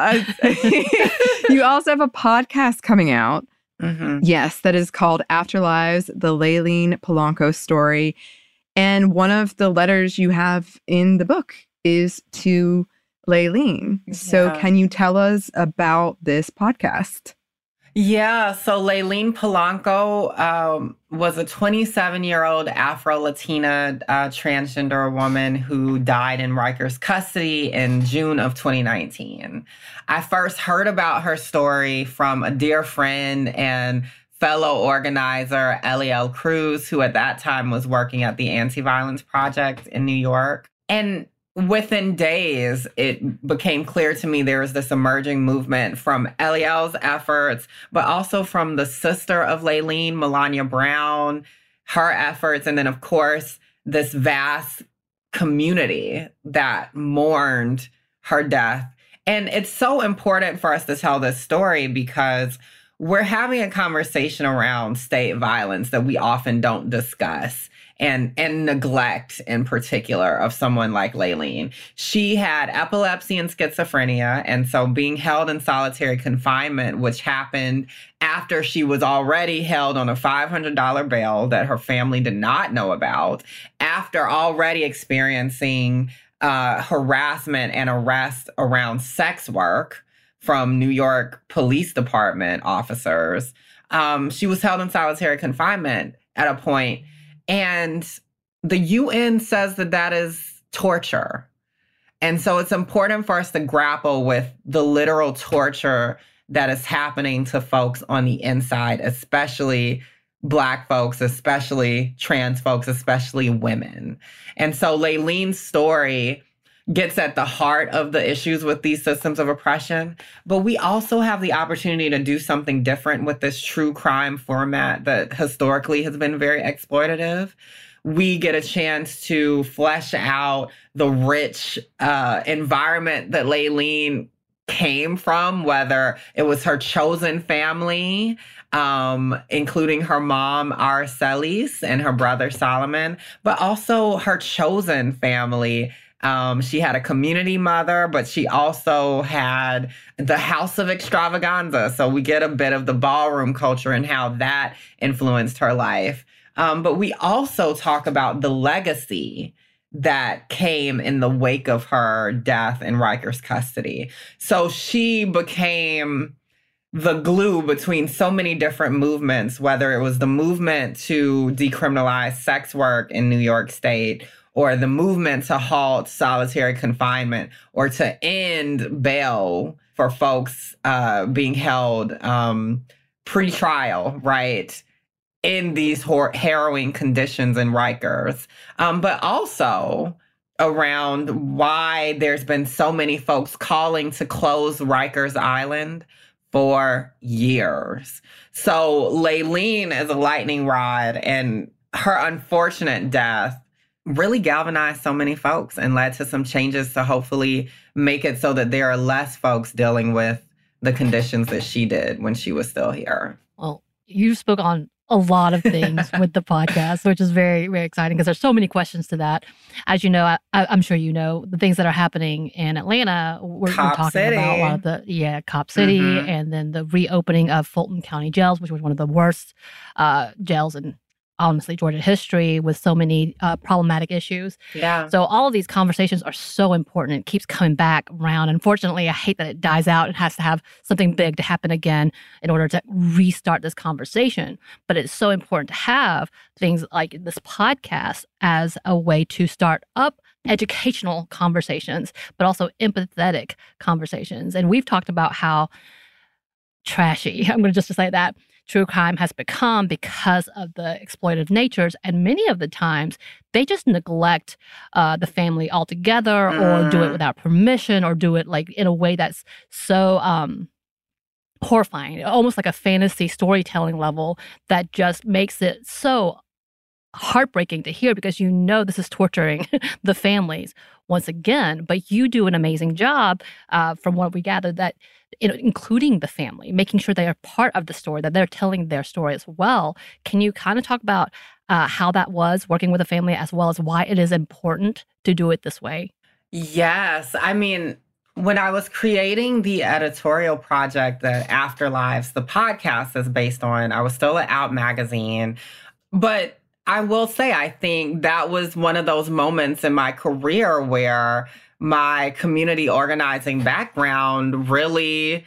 you also have a podcast coming out. Mm-hmm. Yes, that is called Afterlives: The Layleen Polanco Story. And one of the letters you have in the book is to Layleen. Yeah. So, can you tell us about this podcast? Yeah, so Layleen Polanco um, was a 27 year old Afro Latina uh, transgender woman who died in Rikers custody in June of 2019. I first heard about her story from a dear friend and fellow organizer, Eliel Cruz, who at that time was working at the Anti Violence Project in New York. And within days, it became clear to me there was this emerging movement from Eliel's efforts, but also from the sister of Layleen, Melania Brown, her efforts, and then, of course, this vast community that mourned her death. And it's so important for us to tell this story because we're having a conversation around state violence that we often don't discuss and and neglect in particular of someone like Layleen. She had epilepsy and schizophrenia, and so being held in solitary confinement, which happened after she was already held on a $500 bail that her family did not know about, after already experiencing uh, harassment and arrest around sex work from New York Police Department officers. Um, she was held in solitary confinement at a point and the UN says that that is torture. And so it's important for us to grapple with the literal torture that is happening to folks on the inside, especially Black folks, especially trans folks, especially women. And so Layleen's story gets at the heart of the issues with these systems of oppression. But we also have the opportunity to do something different with this true crime format that historically has been very exploitative. We get a chance to flesh out the rich uh, environment that Layleen came from, whether it was her chosen family um, including her mom, Aracelis, and her brother, Solomon, but also her chosen family. Um, she had a community mother, but she also had the House of Xtravaganza. So we get a bit of the ballroom culture and how that influenced her life. Um, but we also talk about the legacy that came in the wake of her death in Riker's custody. So she became the glue between so many different movements, whether it was the movement to decriminalize sex work in New York State or the movement to halt solitary confinement or to end bail for folks uh, being held um, pre-trial, right? in these hor- harrowing conditions in Rikers, um, but also around why there's been so many folks calling to close Rikers Island for years. So Layleen is a lightning rod, and her unfortunate death really galvanized so many folks and led to some changes to hopefully make it so that there are less folks dealing with the conditions that she did when she was still here. Well, you spoke on a lot of things with the podcast, which is very, very exciting because there's so many questions to that. As you know, I, am sure you know the things that are happening in Atlanta. We're, we're talking City. about a lot of the yeah, Cop City, Mhm. and then the reopening of Fulton County jails, which was one of the worst uh, jails in honestly Georgia history, with so many uh, problematic issues. Yeah. So all of these conversations are so important. It keeps coming back around. Unfortunately, I hate that it dies out. It has to have something big to happen again in order to restart this conversation. But it's so important to have things like this podcast as a way to start up educational conversations, but also empathetic conversations. And we've talked about how trashy, I'm going to just say that, true crime has become because of the exploitative natures. And many of the times, they just neglect uh, the family altogether or do it Mm. without permission or do it like in a way that's so um, horrifying, almost like a fantasy storytelling level that just makes it so heartbreaking to hear because you know this is torturing the families once again. But you do an amazing job, uh, from what we gathered, that including the family, making sure they are part of the story, that they're telling their story as well. Can you kind of talk about uh, how that was working with a family, as well as why it is important to do it this way? Yes. I mean, when I was creating the editorial project that Afterlives, the podcast is based on, I was still at Out Magazine. But I will say, I think that was one of those moments in my career where my community organizing background really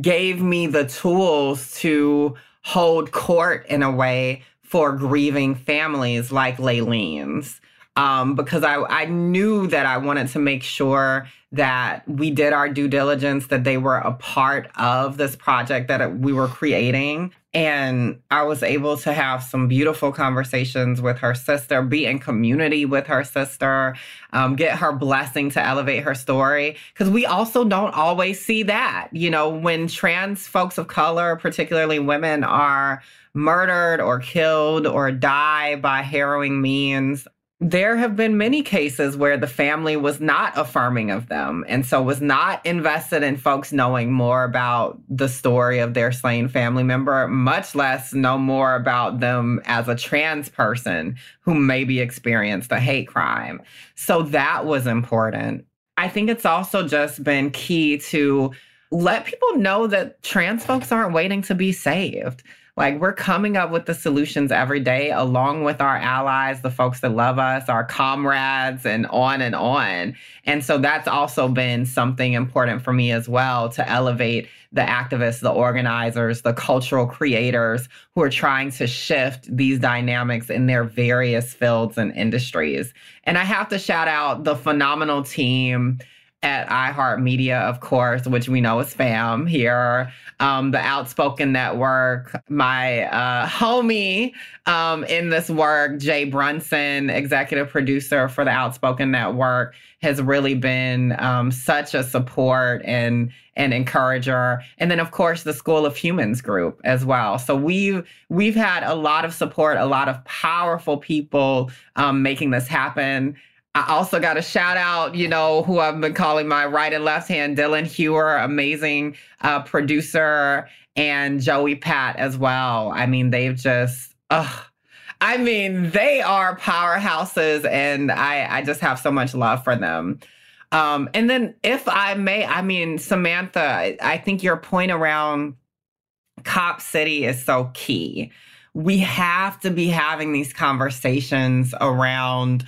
gave me the tools to hold court in a way for grieving families like Layleen's. Um, because I, I knew that I wanted to make sure that we did our due diligence, that they were a part of this project that we were creating. And I was able to have some beautiful conversations with her sister, be in community with her sister, um, get her blessing to elevate her story. Because we also don't always see that. You know, when trans folks of color, particularly women, are murdered or killed or die by harrowing means, there have been many cases where the family was not affirming of them and so was not invested in folks knowing more about the story of their slain family member, much less know more about them as a trans person who maybe experienced a hate crime. So that was important. I think it's also just been key to let people know that trans folks aren't waiting to be saved. Like we're coming up with the solutions every day, along with our allies, the folks that love us, our comrades, and on and on. And so that's also been something important for me as well to elevate the activists, the organizers, the cultural creators who are trying to shift these dynamics in their various fields and industries. And I have to shout out the phenomenal team at iHeartMedia, of course, which we know is FAM here, um, the Outspoken Network, my uh, homie um, in this work, Jay Brunson, executive producer for the Outspoken Network, has really been um, such a support and and encourager. And then, of course, the School of Humans group as well. So we've we've had a lot of support, a lot of powerful people um, making this happen. I also got a shout out, you know, who I've been calling my right and left hand, Dylan Hewer, amazing uh, producer, and Joey Pat as well. I mean, they've just, ugh. I mean, they are powerhouses, and I, I just have so much love for them. Um, and then, if I may, I mean, Samantha, I think your point around Cop City is so key. We have to be having these conversations around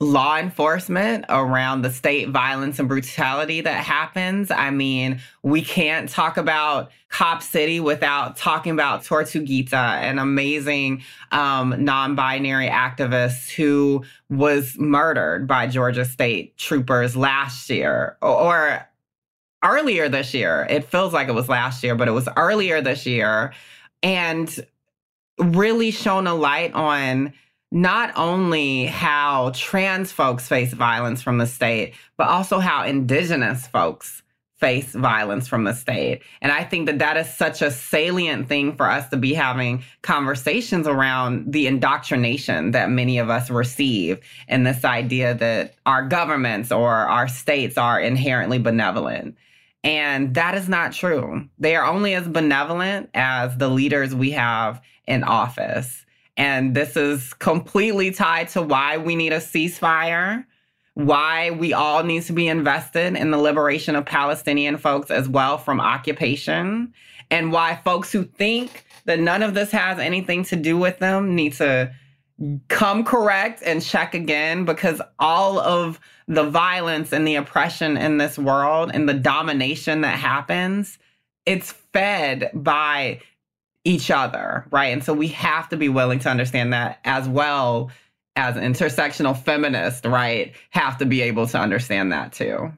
law enforcement around the state violence and brutality that happens. I mean, we can't talk about Cop City without talking about Tortuguita, an amazing um, non binary activist who was murdered by Georgia State troopers last year or earlier this year. It feels like it was last year, but it was earlier this year. And really shone a light on not only how trans folks face violence from the state, but also how indigenous folks face violence from the state. And I think that that is such a salient thing for us to be having conversations around the indoctrination that many of us receive and this idea that our governments or our states are inherently benevolent. And that is not true. They are only as benevolent as the leaders we have in office. And this is completely tied to why we need a ceasefire, why we all need to be invested in the liberation of Palestinian folks as well from occupation, and why folks who think that none of this has anything to do with them need to come correct and check again because all of the violence and the oppression in this world and the domination that happens it's fed by each other, right? And so we have to be willing to understand that as well as intersectional feminists, right? Have to be able to understand that too.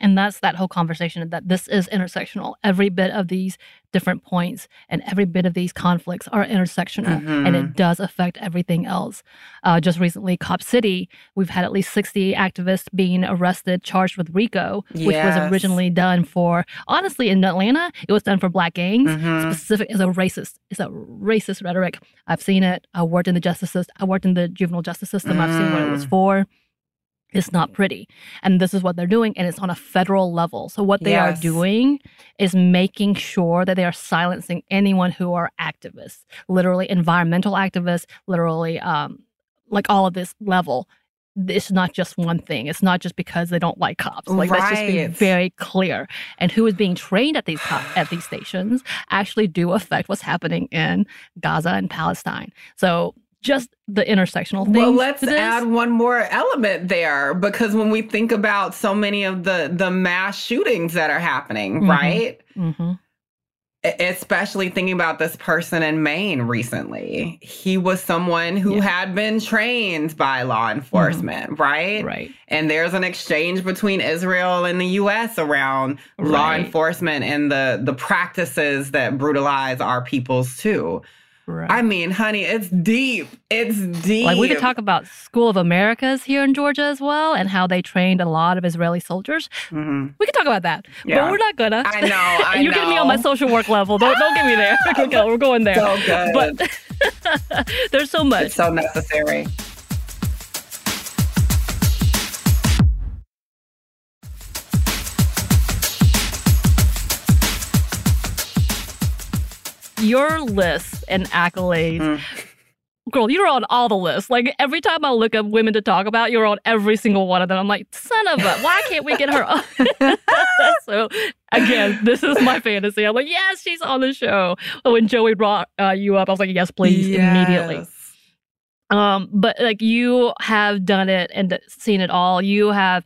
And that's that whole conversation that this is intersectional. Every bit of these different points and every bit of these conflicts are intersectional mm-hmm. and it does affect everything else. Uh, just recently, Cop City, we've had at least 60 activists being arrested, charged with RICO, yes. which was originally done for, honestly, in Atlanta, it was done for black gangs. Mm-hmm. Specific is a racist, it's a racist rhetoric. I've seen it. I worked in the justice system. I worked in the juvenile justice system. Mm. I've seen what it was mm. for. It's not pretty. And this is what they're doing. And it's on a federal level. So, what they yes. are doing is making sure that they are silencing anyone who are activists, literally environmental activists, literally um, like all of this level. It's not just one thing. It's not just because they don't like cops. Like right. let's just be very clear. And who is being trained at these at these stations actually do affect what's happening in Gaza and Palestine. So just the intersectional thing. Well, let's add one more element there because when we think about so many of the the mass shootings that are happening, mm-hmm. right? Mm-hmm. Especially thinking about this person in Maine recently. He was someone who yeah. had been trained by law mm-hmm. enforcement, mm-hmm. right? Right. And there's an exchange between Israel and the US around right. law enforcement and the the practices that brutalize our peoples too. Right. I mean, honey, it's deep. It's deep. Like we could talk about School of Americas here in Georgia as well, and how they trained a lot of Israeli soldiers. Mm-hmm. We could talk about that, yeah. but we're not gonna. I know. I You're know. getting me on my social work level. Don't don't get me there. okay, we're going there. So good. But there's so much. It's so necessary. Your lists and accolades. Mm. Girl, you're on all the lists. Like every time I look up women to talk about, you're on every single one of them. I'm like, son of a, why can't we get her so again, this is my fantasy. I'm like, yes, she's on the show. When Joey brought uh, you up, I was like, yes, please, yes. immediately. Um, but like you have done it and seen it all. You have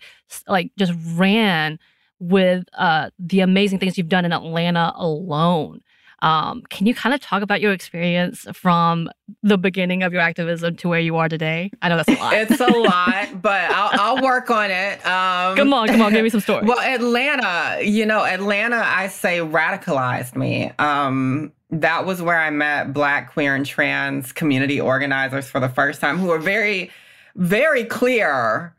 like just ran with uh the amazing things you've done in Atlanta alone. Um, can you kind of talk about your experience from the beginning of your activism to where you are today? I know that's a lot. it's a lot, but I'll, I'll, work on it. Um, come on, come on, give me some stories. Well, Atlanta, you know, Atlanta, I say radicalized me. Um, that was where I met Black, queer, and trans community organizers for the first time who were very, very clear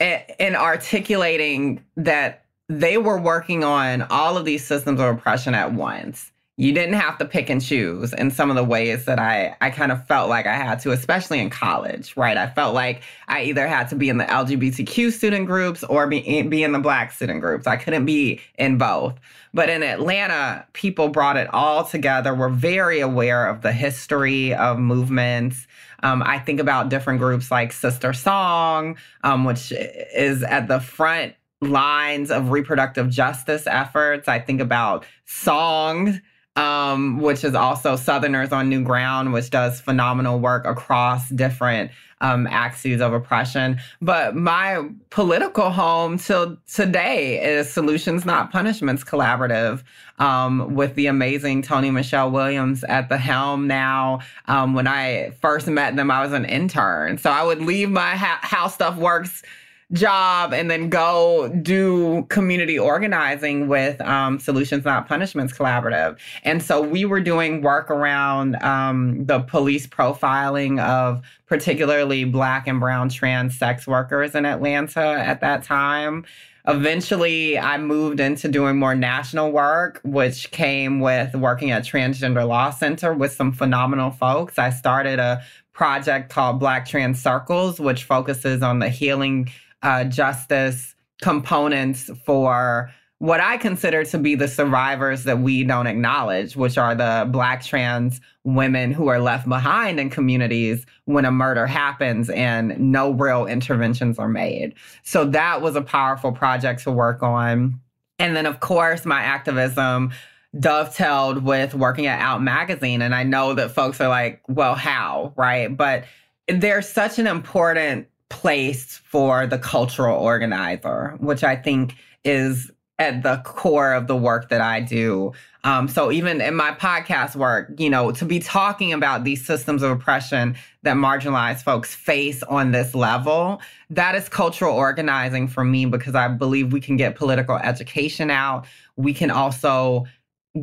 in articulating that they were working on all of these systems of oppression at once you didn't have to pick and choose in some of the ways that I, I kind of felt like I had to, especially in college, right? I felt like I either had to be in the LGBTQ student groups or be, be in the Black student groups. I couldn't be in both. But in Atlanta, people brought it all together. We're very aware of the history of movements. Um, I think about different groups like Sister Song, um, which is at the front lines of reproductive justice efforts. I think about Song um, which is also Southerners on New Ground, which does phenomenal work across different um, axes of oppression. But my political home till today is Solutions Not Punishments Collaborative um, with the amazing Toni Michelle Williams at the helm now. Um, when I first met them, I was an intern. So I would leave my How Stuff Works job and then go do community organizing with um, Solutions Not Punishments Collaborative. And so we were doing work around um, the police profiling of particularly Black and Brown trans sex workers in Atlanta at that time. Eventually, I moved into doing more national work, which came with working at Transgender Law Center with some phenomenal folks. I started a project called Black Trans Circles, which focuses on the healing uh, justice components for what I consider to be the survivors that we don't acknowledge, which are the Black trans women who are left behind in communities when a murder happens and no real interventions are made. So that was a powerful project to work on. And then, of course, my activism dovetailed with working at Out Magazine. And I know that folks are like, well, how? Right. But there's such an important place for the cultural organizer, which I think is at the core of the work that I do. Um, so even in my podcast work, you know, to be talking about these systems of oppression that marginalized folks face on this level, that is cultural organizing for me because I believe we can get political education out. We can also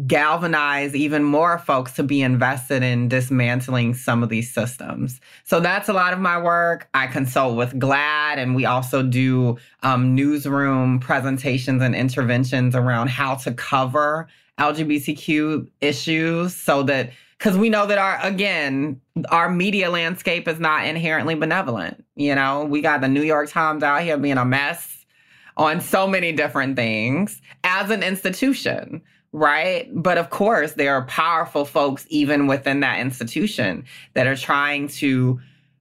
galvanize even more folks to be invested in dismantling some of these systems. So that's a lot of my work. I consult with GLAAD, and we also do um, newsroom presentations and interventions around how to cover LGBTQ issues so that because we know that our again our media landscape is not inherently benevolent you know we got the new york times out here being a mess on so many different things as an institution right? But of course, there are powerful folks even within that institution that are trying to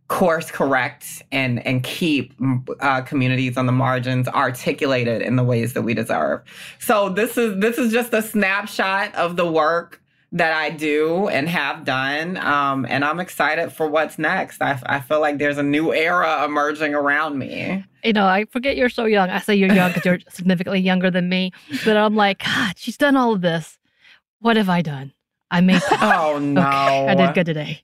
course correct and and keep uh, communities on the margins articulated in the ways that we deserve. So this is this is just a snapshot of the work that I do and have done. Um, and I'm excited for what's next. I, I feel like there's a new era emerging around me. You know, I forget you're so young. I say you're young because you're significantly younger than me. But I'm like, God, she's done all of this. What have I done? I made. Oh no! Okay, I did good today.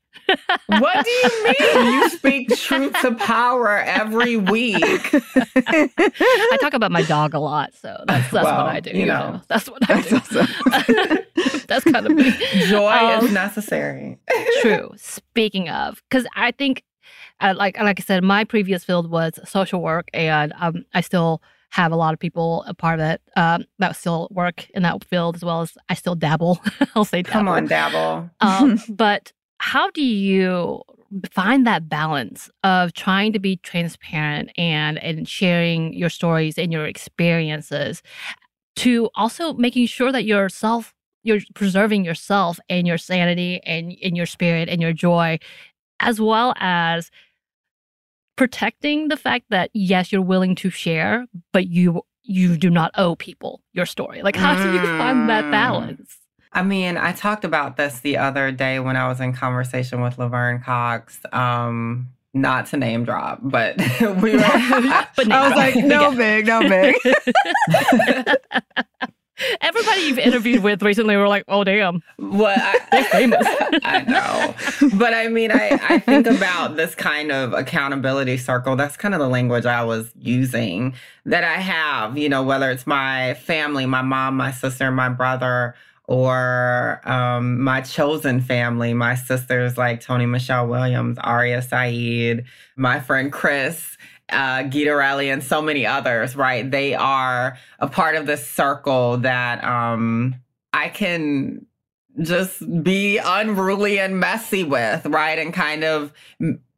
what do you mean? You speak truth to power every week. I talk about my dog a lot, so that's that's well, what I do. You know, know. that's what I do. Awesome. that's kind of me. Joy um, is necessary. true. Speaking of, because I think, uh, like like I said, my previous field was social work, and um, I still have a lot of people a part of it um, that still work in that field as well as I still dabble. I'll say dabble. Come on, dabble. um, but how do you find that balance of trying to be transparent and and sharing your stories and your experiences to also making sure that yourself you're preserving yourself and your sanity and, in your spirit and your joy as well as protecting the fact that yes you're willing to share but you you do not owe people your story like how do you find that mm. balance I mean, I talked about this the other day when I was in conversation with Laverne Cox. Um, not to name drop, but we were. I, I was like, no big, no big. Everybody you've interviewed with recently were like, oh, damn. What? I, They're famous. I know. But I mean, I, I think about this kind of accountability circle. That's kind of the language I was using that I have, you know, whether it's my family, my mom, my sister, my brother, or um, my chosen family, my sisters like Toni Michelle Williams, Aria Sa'id, my friend Chris, uh, Gita Rally, and so many others, right? They are a part of this circle that um, I can just be unruly and messy with, right? And kind of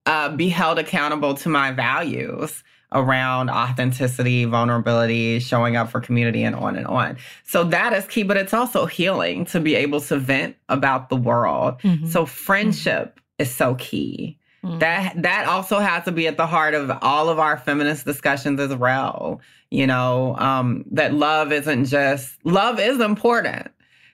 uh, be held accountable to my values around authenticity, vulnerability, showing up for community, and on and on. So that is key, but it's also healing to be able to vent about the world. Mm-hmm. So friendship mm-hmm. is so key. Mm-hmm. That that also has to be at the heart of all of our feminist discussions as well. You know, um, that love isn't just love is important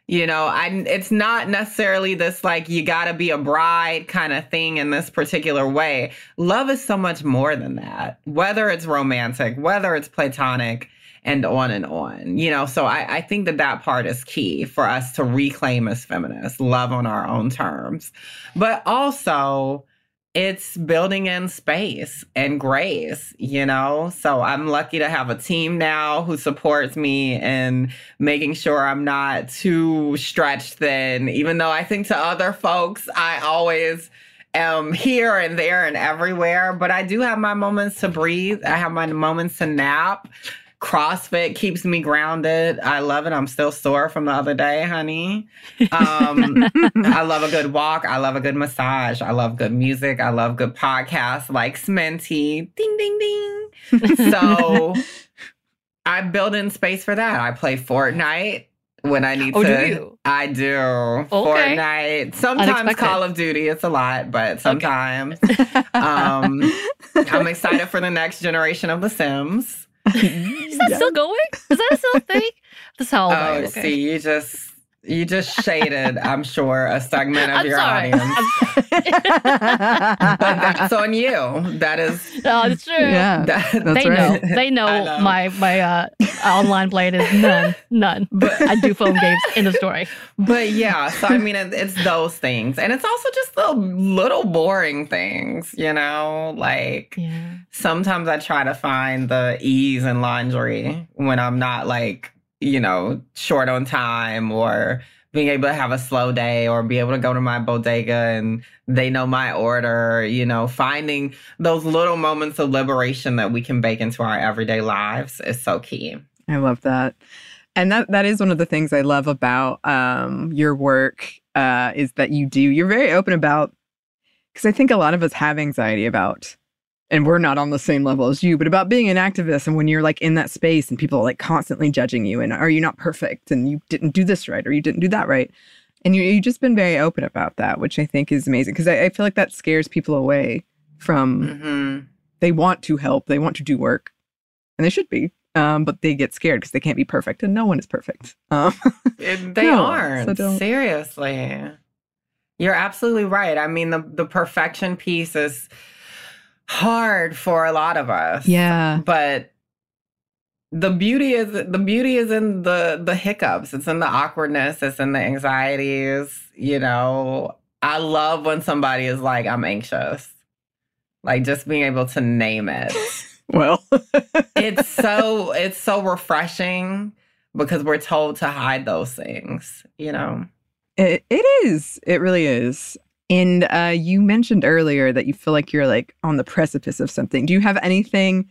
you know i it's not necessarily this like you got to be a bride kind of thing in this particular way love is so much more than that whether it's romantic whether it's platonic and on and on you know so i, I think that that part is key for us to reclaim as feminists love on our own terms but also it's building in space and grace, you know? So I'm lucky to have a team now who supports me and making sure I'm not too stretched thin, even though I think to other folks, I always am here and there and everywhere. But I do have my moments to breathe, I have my moments to nap. CrossFit keeps me grounded. I love it. I'm still sore from the other day, honey. Um, I love a good walk. I love a good massage. I love good music. I love good podcasts like Sminty. Ding, ding, ding. So I build in space for that. I play Fortnite when I need oh, to. Do? I do. Okay. Fortnite. Sometimes Unexpected. Call of Duty. It's a lot, but sometimes. Okay. um, I'm excited for the next generation of The Sims. Is that still going? Is that still a thing? That's how old oh, I. Okay. See, you just you just shaded, I'm sure, a segment of I'm your sorry. audience. but that's on you. That is. No, it's true. Yeah, that, they right. know. They know, know, my my uh, online play is none, none. But I do phone games in the story. But yeah, so I mean, it, it's those things, and it's also just the little boring things, you know. Like yeah. sometimes I try to find the ease in laundry when I'm not like you know, short on time or being able to have a slow day or be able to go to my bodega and they know my order, you know, finding those little moments of liberation that we can bake into our everyday lives is so key. I love that. And that that is one of the things I love about um, your work uh, is that you do you're very open about because I think a lot of us have anxiety about and we're not on the same level as you, but about being an activist and when you're like in that space and people are like constantly judging you and are you not perfect and you didn't do this right or you didn't do that right. And you, you've just been very open about that, which I think is amazing because I, I, feel like that scares people away from mm-hmm. they want to help, they want to do work, and they should be. Um, but they get scared because they can't be perfect, and no one is perfect. Um, they no, aren't. So Seriously, you're absolutely right. I mean, the the perfection piece is hard for a lot of us. Yeah. But the beauty is the beauty is in the the hiccups. It's in the awkwardness. It's in the anxieties. You know, I love when somebody is like, "I'm anxious," like just being able to name it. well, it's so it's so refreshing because we're told to hide those things. You know, it, it is. It really is. And uh, you mentioned earlier that you feel like you're like on the precipice of something. Do you have anything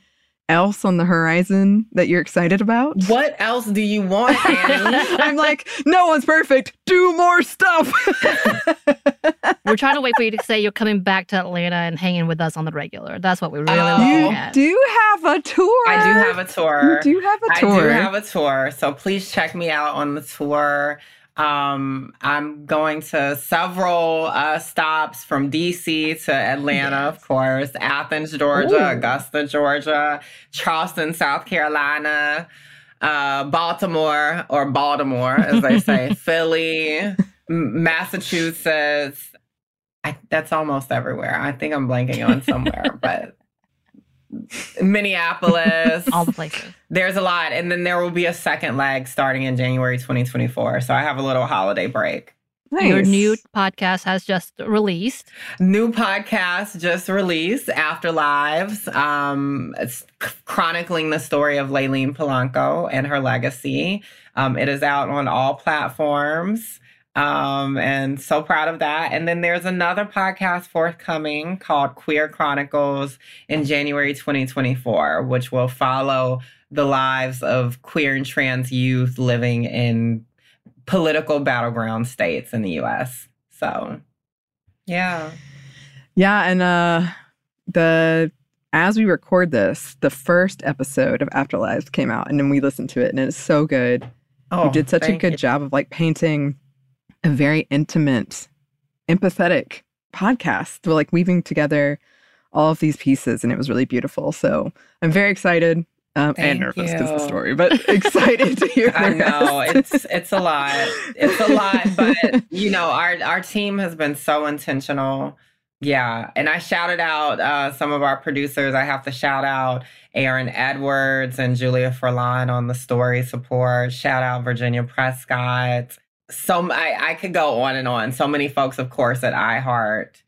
else on the horizon that you're excited about? What else do you want, Annie? I'm like, no one's perfect. Do more stuff. We're trying to wait for you to say you're coming back to Atlanta and hanging with us on the regular. That's what we really oh, want. You at. do have a tour. I do have a tour. You do have a tour. I do have a tour. So please check me out on the tour. Um, I'm going to several uh, stops from DC to Atlanta, yes. of course, Athens, Georgia, Ooh. Augusta, Georgia, Charleston, South Carolina, uh, Baltimore, or Baltimore, as they say, Philly, Massachusetts. I, that's almost everywhere. I think I'm blanking on somewhere, but Minneapolis, all the places. There's a lot. And then there will be a second leg starting in January 2024. So I have a little holiday break. Nice. Your new podcast has just released. New podcast just released, Afterlives. Um, it's chronicling the story of Layleen Polanco and her legacy. Um, it is out on all platforms. Um, and so proud of that. And then there's another podcast forthcoming called Queer Chronicles in January 2024, which will follow the lives of queer and trans youth living in political battleground states in the US. So, yeah. Yeah, and uh the as we record this, the first episode of Afterlives came out and then we listened to it and it's so good. Oh, you did such a good you. job of like painting a very intimate, empathetic podcast. We're like weaving together all of these pieces and it was really beautiful. So I'm very excited um, and nervous because the story, but excited to hear I know it's it's a lot. It's a lot, but you know, our our team has been so intentional. Yeah, and I shouted out uh, some of our producers. I have to shout out Aaron Edwards and Julia Furlan on the story support. Shout out Virginia Prescott. So I, I could go on and on. So many folks, of course, at iHeart.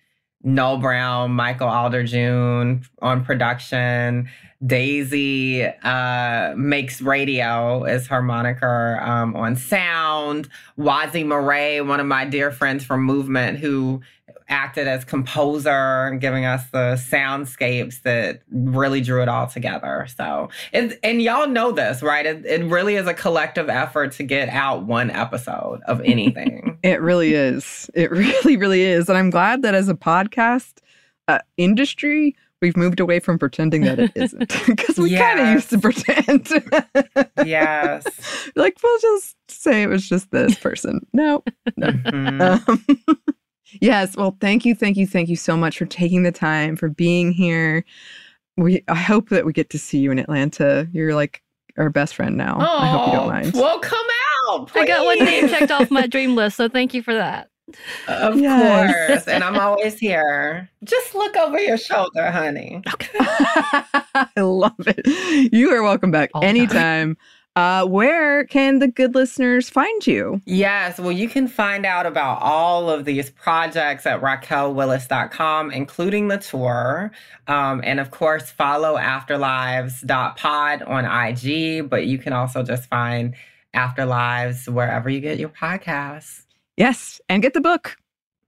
Noel Brown, Michael Alder June on production. Daisy uh, makes radio is her moniker um, on sound. Wazi Murray, one of my dear friends from Movement, who acted as composer, and giving us the soundscapes that really drew it all together. So, it, and y'all know this, right? It, it really is a collective effort to get out one episode of anything. It really is. It really, really is. And I'm glad that as a podcast uh, industry, we've moved away from pretending that it isn't because we kind of used to pretend. yes. like, we'll just say it was just this person. No, no. Mhm. Um, yes. Well, thank you, thank you, thank you so much for taking the time for being here. We I hope that we get to see you in Atlanta. You're like our best friend now. I hope you don't Oh, mind. Well, come out. I got one name checked off my dream list, so thank you for that. Of Yes. course. And I'm always here. Just look over your shoulder, honey. I love it. You are welcome back All the time. Uh, where can the good listeners find you? Yes, well, you can find out about all of these projects at raquelwillis.com, including the tour. Um, and of course, follow afterlives.pod on IG, but you can also just find Afterlives wherever you get your podcasts. Yes, and get the book.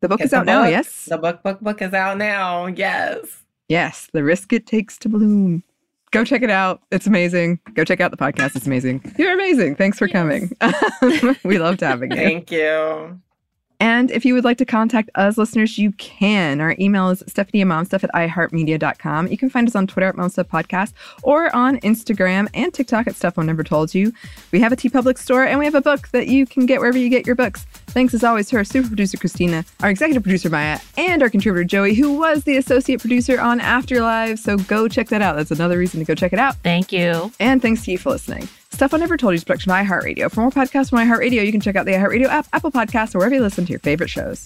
The book Get is the out now. Yes, The book, book, book is out now. Yes. yes. The risk it takes to bloom. Go check it out. It's amazing. Go check out the podcast. It's amazing. You're amazing. Thanks for coming. we loved having you. Thank you. And if you would like to contact us listeners, you can. Our email is Stephanie and Momstuff at iHeartMedia.com. You can find us on Twitter at Momstuff Podcast or on Instagram and TikTok at Stuff I Never Told You. We have a TeePublic store and we have a book that you can get wherever you get your books. Thanks as always to our super producer Christina, our executive producer Maya, and our contributor Joey, who was the associate producer on Afterlife. So go check that out. That's another reason to go check it out. Thank you. And thanks to you for listening. Stuff I Never Told You is production of iHeartRadio. For more podcasts from iHeartRadio, you can check out the iHeartRadio app, Apple Podcasts, or wherever you listen to your favorite shows.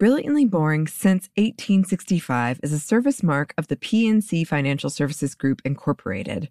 Brilliantly Boring Since 1865 is a service mark of the PNC Financial Services Group, Incorporated.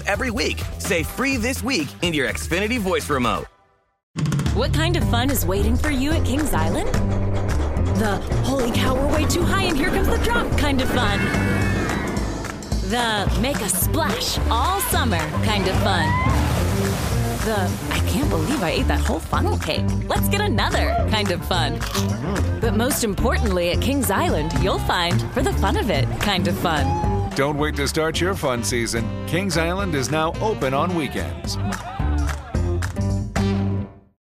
love every week. Say free this week in your Xfinity voice remote. What kind of fun is waiting for you at Kings Island? The holy cow, we're way too high and here comes the drop kind of fun. The make a splash all summer kind of fun. The I can't believe I ate that whole funnel cake. Let's get another kind of fun. But most importantly, at Kings Island, you'll find for the fun of it kind of fun. Don't wait to start your fun season. Kings Island is now open on weekends.